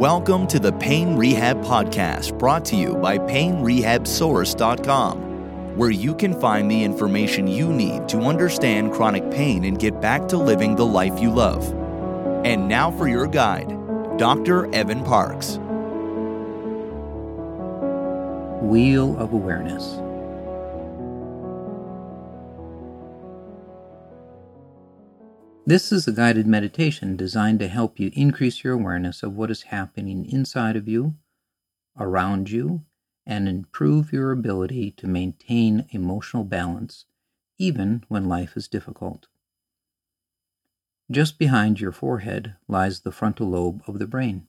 Welcome to the Pain Rehab Podcast, brought to you by PainRehabSource.com, where you can find the information you need to understand chronic pain and get back to living the life you love. And now for your guide, Dr. Evan Parks. Wheel of Awareness. This is a guided meditation designed to help you increase your awareness of what is happening inside of you, around you, and improve your ability to maintain emotional balance even when life is difficult. Just behind your forehead lies the frontal lobe of the brain.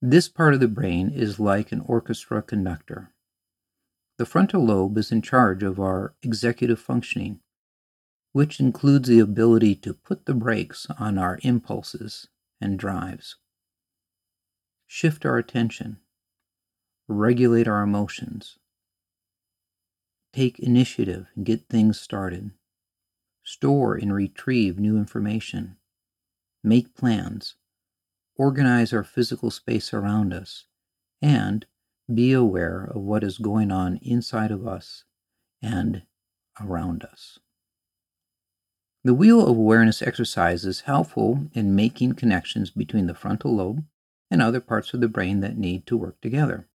This part of the brain is like an orchestra conductor. The frontal lobe is in charge of our executive functioning which includes the ability to put the brakes on our impulses and drives, shift our attention, regulate our emotions, take initiative. And get things started, store and retrieve new information, make plans, organize our physical space around us, and be aware of what is going on inside of us and around us. The Wheel of Awareness exercise is helpful in making connections between the frontal lobe and other parts of the brain that need to work together.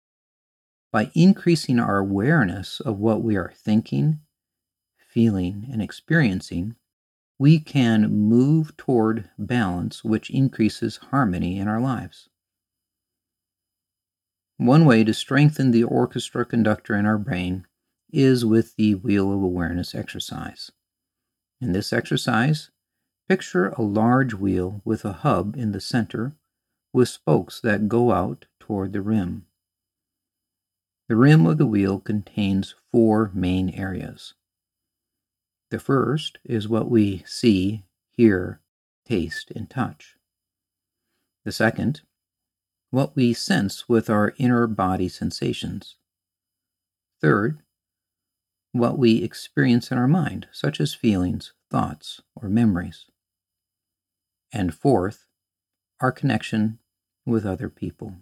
By increasing our awareness of what we are thinking, feeling, and experiencing, we can move toward balance, which increases harmony in our lives. One way to strengthen the orchestra conductor in our brain is with the Wheel of Awareness exercise. In this exercise, picture a large wheel with a hub in the center with spokes that go out toward the rim. The rim of the wheel contains four main areas. The first is what we see, hear, taste, and touch. The second, what we sense with our inner body sensations. Third, what we experience in our mind, such as feelings, thoughts, or memories. And fourth, our connection with other people.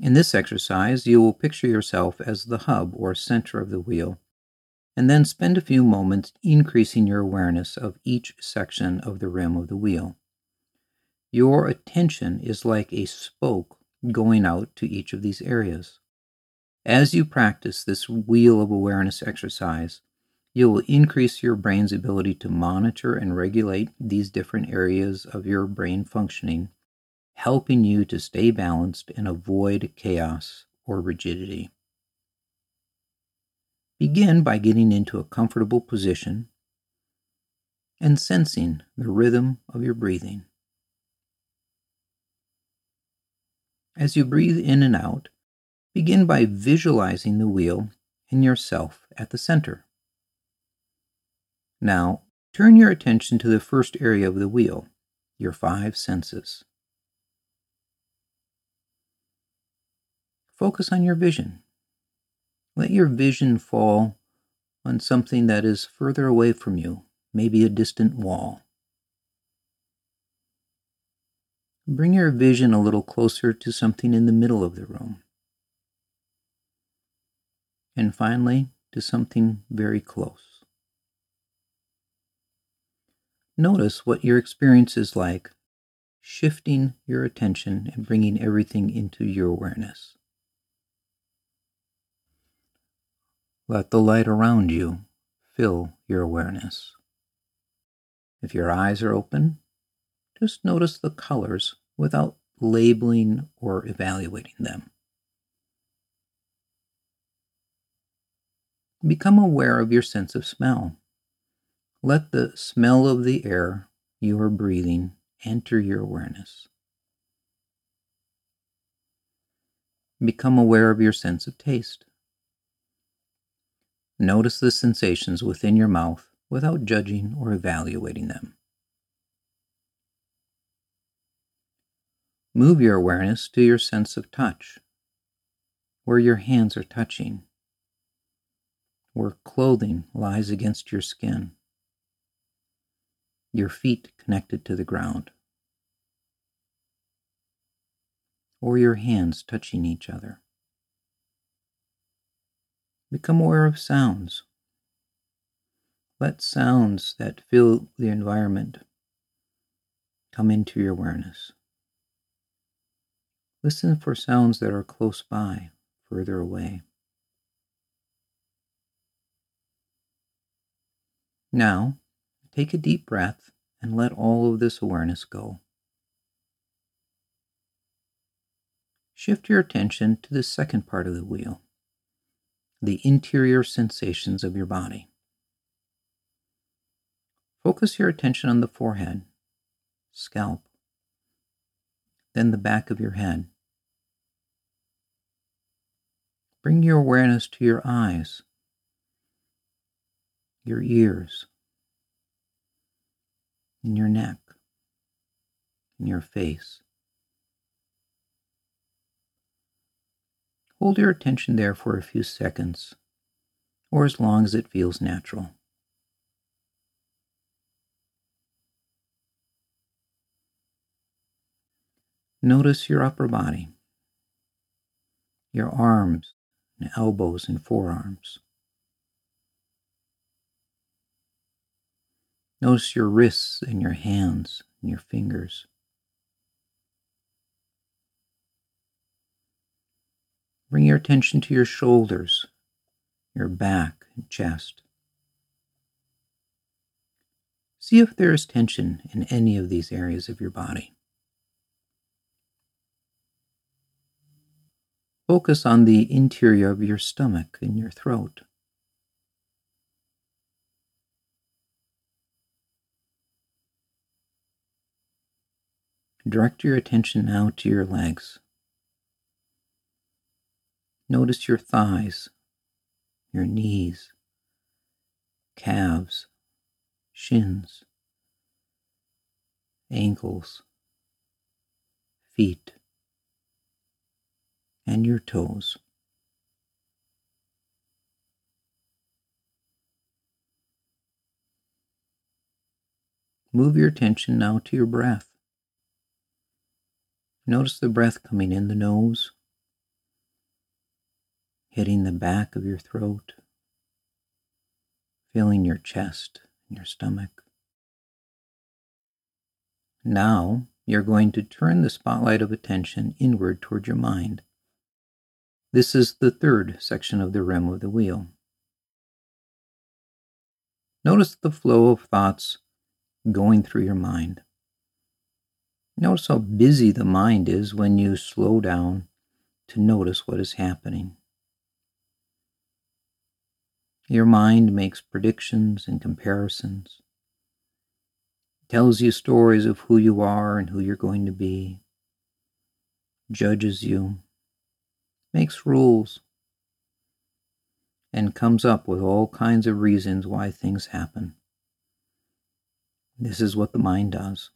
In this exercise, you will picture yourself as the hub or center of the wheel, and then spend a few moments increasing your awareness of each section of the rim of the wheel. Your attention is like a spoke going out to each of these areas. As you practice this wheel of awareness exercise, you will increase your brain's ability to monitor and regulate these different areas of your brain functioning, helping you to stay balanced and avoid chaos or rigidity. Begin by getting into a comfortable position and sensing the rhythm of your breathing. As you breathe in and out, Begin by visualizing the wheel and yourself at the center. Now, turn your attention to the first area of the wheel, your five senses. Focus on your vision. Let your vision fall on something that is further away from you, maybe a distant wall. Bring your vision a little closer to something in the middle of the room and finally to something very close. Notice what your experience is like, shifting your attention and bringing everything into your awareness. Let the light around you fill your awareness. If your eyes are open, just notice the colors without labeling or evaluating them. Become aware of your sense of smell. Let the smell of the air you are breathing enter your awareness. Become aware of your sense of taste. Notice the sensations within your mouth without judging or evaluating them. Move your awareness to your sense of touch, where your hands are touching where clothing lies against your skin, your feet connected to the ground. or your hands touching each other. Become aware of sounds. Let sounds that fill the environment come into your awareness. Listen for sounds that are close by, further away. Now, take a deep breath and let all of this awareness go. Shift your attention to the second part of the wheel, the interior sensations of your body. Focus your attention on the forehead, scalp, then the back of your head. Bring your awareness to your eyes, your ears, in your neck, in your face. Hold your attention there for a few seconds, or as long as it feels natural. Notice your upper body, your arms and elbows and forearms. Notice your wrists and your hands and your fingers. Bring your attention to your shoulders, your back and chest. See if there is tension in any of these areas of your body. Focus on the interior of your stomach and your throat. Direct your attention now to your legs. Notice your thighs, your knees, calves, shins, ankles, feet, and your toes. Move your attention now to your breath. Notice the breath coming in the nose, hitting the back of your throat, feeling your chest and your stomach. Now you're going to turn the spotlight of attention inward toward your mind. This is the third section of the rim of the wheel. Notice the flow of thoughts going through your mind. Notice how busy the mind is when you slow down to notice what is happening. Your mind makes predictions and comparisons, tells you stories of who you are and who you're going to be, judges you, makes rules, and comes up with all kinds of reasons why things happen. This is what the mind does.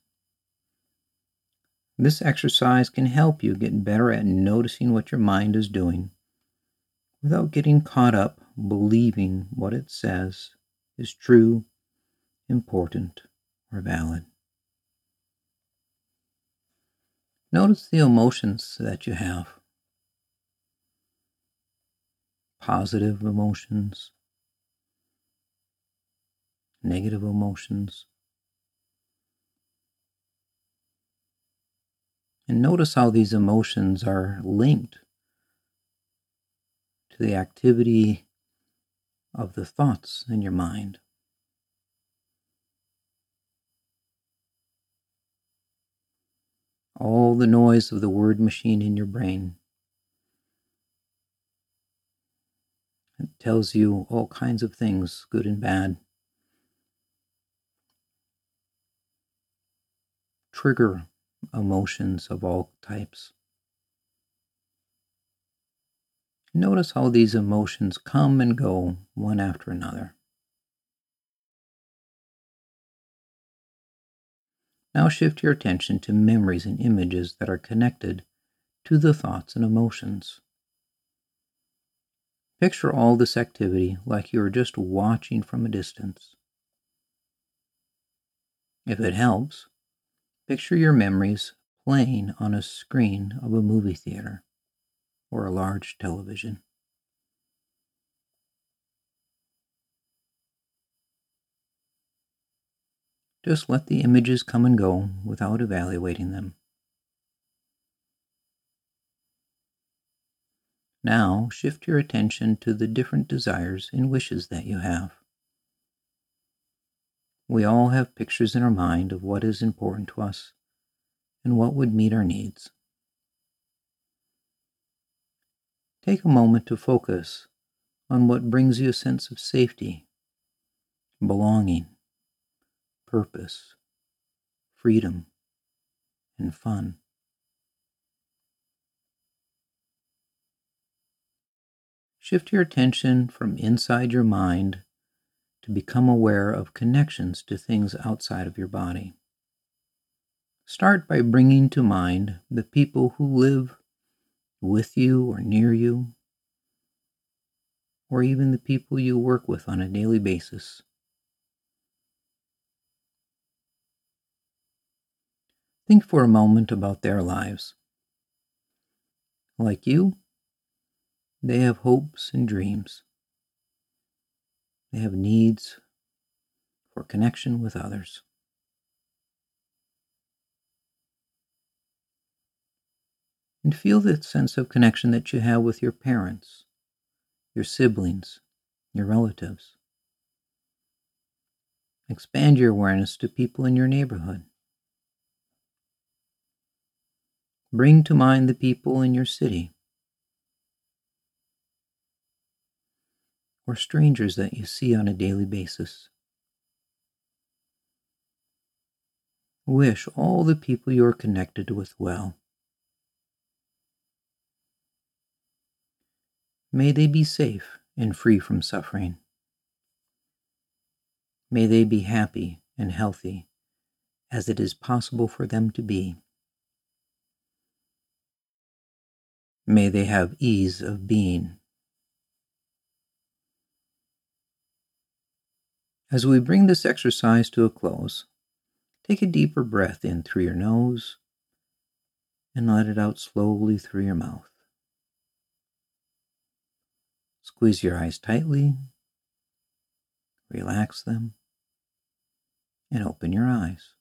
This exercise can help you get better at noticing what your mind is doing without getting caught up believing what it says is true, important, or valid. Notice the emotions that you have positive emotions, negative emotions. And notice how these emotions are linked to the activity of the thoughts in your mind. All the noise of the word machine in your brain. It tells you all kinds of things, good and bad. Trigger emotions of all types. Notice how these emotions come and go one after another. Now shift your attention to memories and images that are connected to the thoughts and emotions. Picture all this activity like you are just watching from a distance. If it helps, Picture your memories playing on a screen of a movie theater or a large television. Just let the images come and go without evaluating them. Now shift your attention to the different desires and wishes that you have. We all have pictures in our mind of what is important to us and what would meet our needs. Take a moment to focus on what brings you a sense of safety, belonging, purpose, freedom, and fun. Shift your attention from inside your mind to become aware of connections to things outside of your body. Start by bringing to mind the people who live with you or near you, or even the people you work with on a daily basis. Think for a moment about their lives. Like you, they have hopes and dreams. They have needs for connection with others. And feel the sense of connection that you have with your parents, your siblings, your relatives. Expand your awareness to people in your neighborhood. Bring to mind the people in your city or strangers that you see on a daily basis. Wish all the people you are connected with well. May they be safe and free from suffering. May they be happy and healthy as it is possible for them to be. May they have ease of being As we bring this exercise to a close, take a deeper breath in through your nose and let it out slowly through your mouth. Squeeze your eyes tightly, relax them, and open your eyes.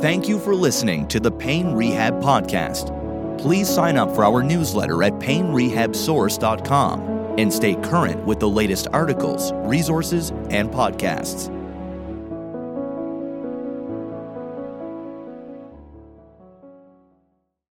Thank you for listening to the Pain Rehab Podcast please sign up for our newsletter at painrehabsource.com and stay current with the latest articles, resources, and podcasts.